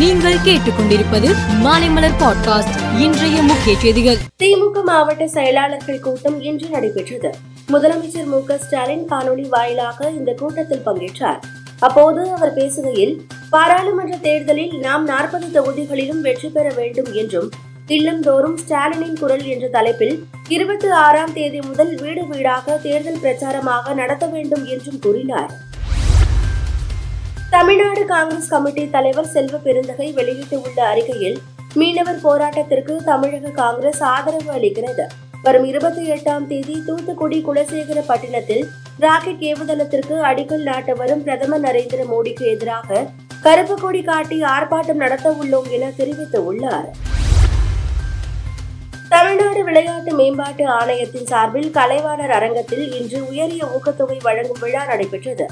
நீங்கள் கேட்டுக்கொண்டிருப்பது மாலைமலர் பாட்காஸ்ட் இன்றைய முக்கிய செய்திகள். திமுக மாவட்ட செயலாளர்கள் கூட்டம் இன்று நடைபெற்றது. முதலமைச்சர் மு க ஸ்டாலின் காணொலி வாயிலாக இந்த கூட்டத்தில் பங்கேற்றார். அப்போது அவர் பேசுகையில் பாராளுமன்ற தேர்தலில் நாம் நாற்பது தொகுதிகளிலும் வெற்றி பெற வேண்டும் என்றும் இல்லந்தோறும் ஸ்டாலினின் குரல் என்ற தலைப்பில் இருபத்தி ஆறாம் தேதி முதல் வீடு வீடாக தேர்தல் பிரச்சாரமாக நடத்த வேண்டும் என்றும் கூறினார். தமிழ்நாடு காங்கிரஸ் கமிட்டி தலைவர் செல்வ பெருந்தகை வெளியிட்டுள்ள அறிக்கையில் மீனவர் போராட்டத்திற்கு தமிழக காங்கிரஸ் ஆதரவு அளிக்கிறது. வரும் இருபத்தி எட்டாம் தேதி தூத்துக்குடி குலசேகரப்பட்டினத்தில் ராக்கெட் ஏவுதளத்திற்கு அடிக்கல் நாட்ட வரும் பிரதமர் நரேந்திர மோடிக்கு எதிராக கருப்பு கொடி காட்டி ஆர்ப்பாட்டம் நடத்த உள்ளோம் என தெரிவித்துள்ளார் தமிழ்நாடு விளையாட்டு மேம்பாட்டு ஆணையத்தின் சார்பில் கலைவாணர் அரங்கத்தில் இன்று உயரிய ஊக்கத்தொகை வழங்கும் விழா நடைபெற்றது.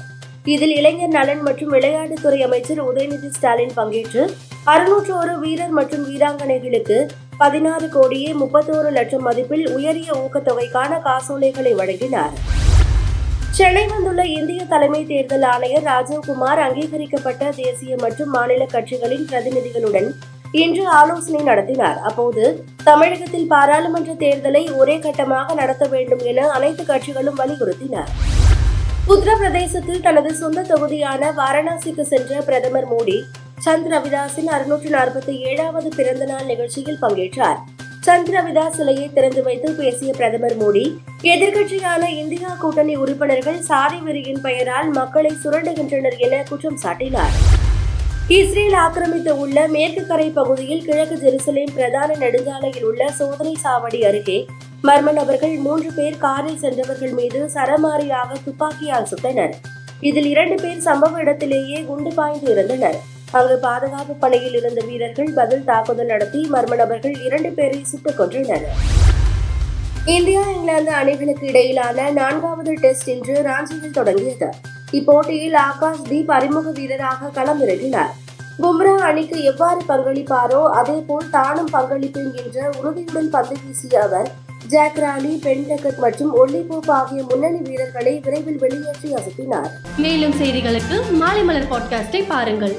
இதில் இளைஞர் நலன் மற்றும் விளையாட்டுத்துறை அமைச்சர் உதயநிதி ஸ்டாலின் பங்கேற்று அறுநூற்று ஒரு வீரர் மற்றும் வீராங்கனைகளுக்கு பதினாறு கோடியே முப்பத்தோரு லட்சம் மதிப்பில் உயரிய ஊக்கத்தொகைக்கான காசோலைகளை வழங்கினார். சென்னை வந்துள்ள இந்திய தலைமை தேர்தல் ஆணையர் ராஜீவ்குமார் அங்கீகரிக்கப்பட்ட தேசிய மற்றும் மாநில கட்சிகளின் பிரதிநிதிகளுடன் இன்று ஆலோசனை நடத்தினார். அப்போது தமிழகத்தில் பாராளுமன்ற தேர்தலை ஒரே கட்டமாக நடத்த வேண்டும் என அனைத்து கட்சிகளும் வலியுறுத்தினார் உத்தரப்பிரதேசத்தில் தனது சொந்த தொகுதியான வாரணாசிக்கு சென்ற பிரதமர் மோடி சந்த் ரவிதாஸின் அறுநூற்று நாற்பத்தி ஏழாவது பிறந்த நாள் நிகழ்ச்சியில் பங்கேற்றார். சந்த் ரவிதாஸ் சிலையை திறந்து வைத்து பேசிய பிரதமர் மோடி எதிர்க்கட்சியான இந்தியா கூட்டணி உறுப்பினர்கள் சாதி வெறியின் பெயரால் மக்களை சுரண்டுகின்றனர் என குற்றம் சாட்டினார். இஸ்ரேல் ஆக்கிரமித்து உள்ள மேற்கு கரை பகுதியில் கிழக்கு ஜெருசலேம் பிரதான நெடுஞ்சாலையில் உள்ள சோதனை சாவடி அருகே மர்ம நபர்கள் மூன்று பேர் காரில் சென்றவர்கள் மீது சரமாரியாக துப்பாக்கியால் சுட்டனர். இதில் இரண்டு பேர் சம்பவ இடத்திலேயே குண்டு பாய்ந்து இருந்தனர் அங்கு பாதுகாப்பு பணியில் இருந்த வீரர்கள் பதில் தாக்குதல் நடத்தி மர்ம நபர்கள் இரண்டு பேரை சுட்டுக் கொன்றனர். இந்தியா இங்கிலாந்து அணிகளுக்கு இடையிலான நான்காவது டெஸ்ட் இன்று ராஞ்சியில் தொடங்கியது. இப்போட்டியில் ஆகாஷ் தீப் அறிமுக வீரராக களமிறங்கினார். பும்ரா அணிக்கு எவ்வாறு பங்களிப்பாரோ அதேபோல் தானும் பங்களிப்பேன் என்ற உறுதியுடன் பந்து வீசிய அவர் ஜாக் ராணி பென்டகட் மற்றும் ஒல்லிபோப் ஆகிய முன்னணி வீரர்களை விரைவில் வெளியேற்றி அசத்தினார் மேலும் செய்திகளுக்கு மாலை மலர் பாட்காஸ்டை பாருங்கள்.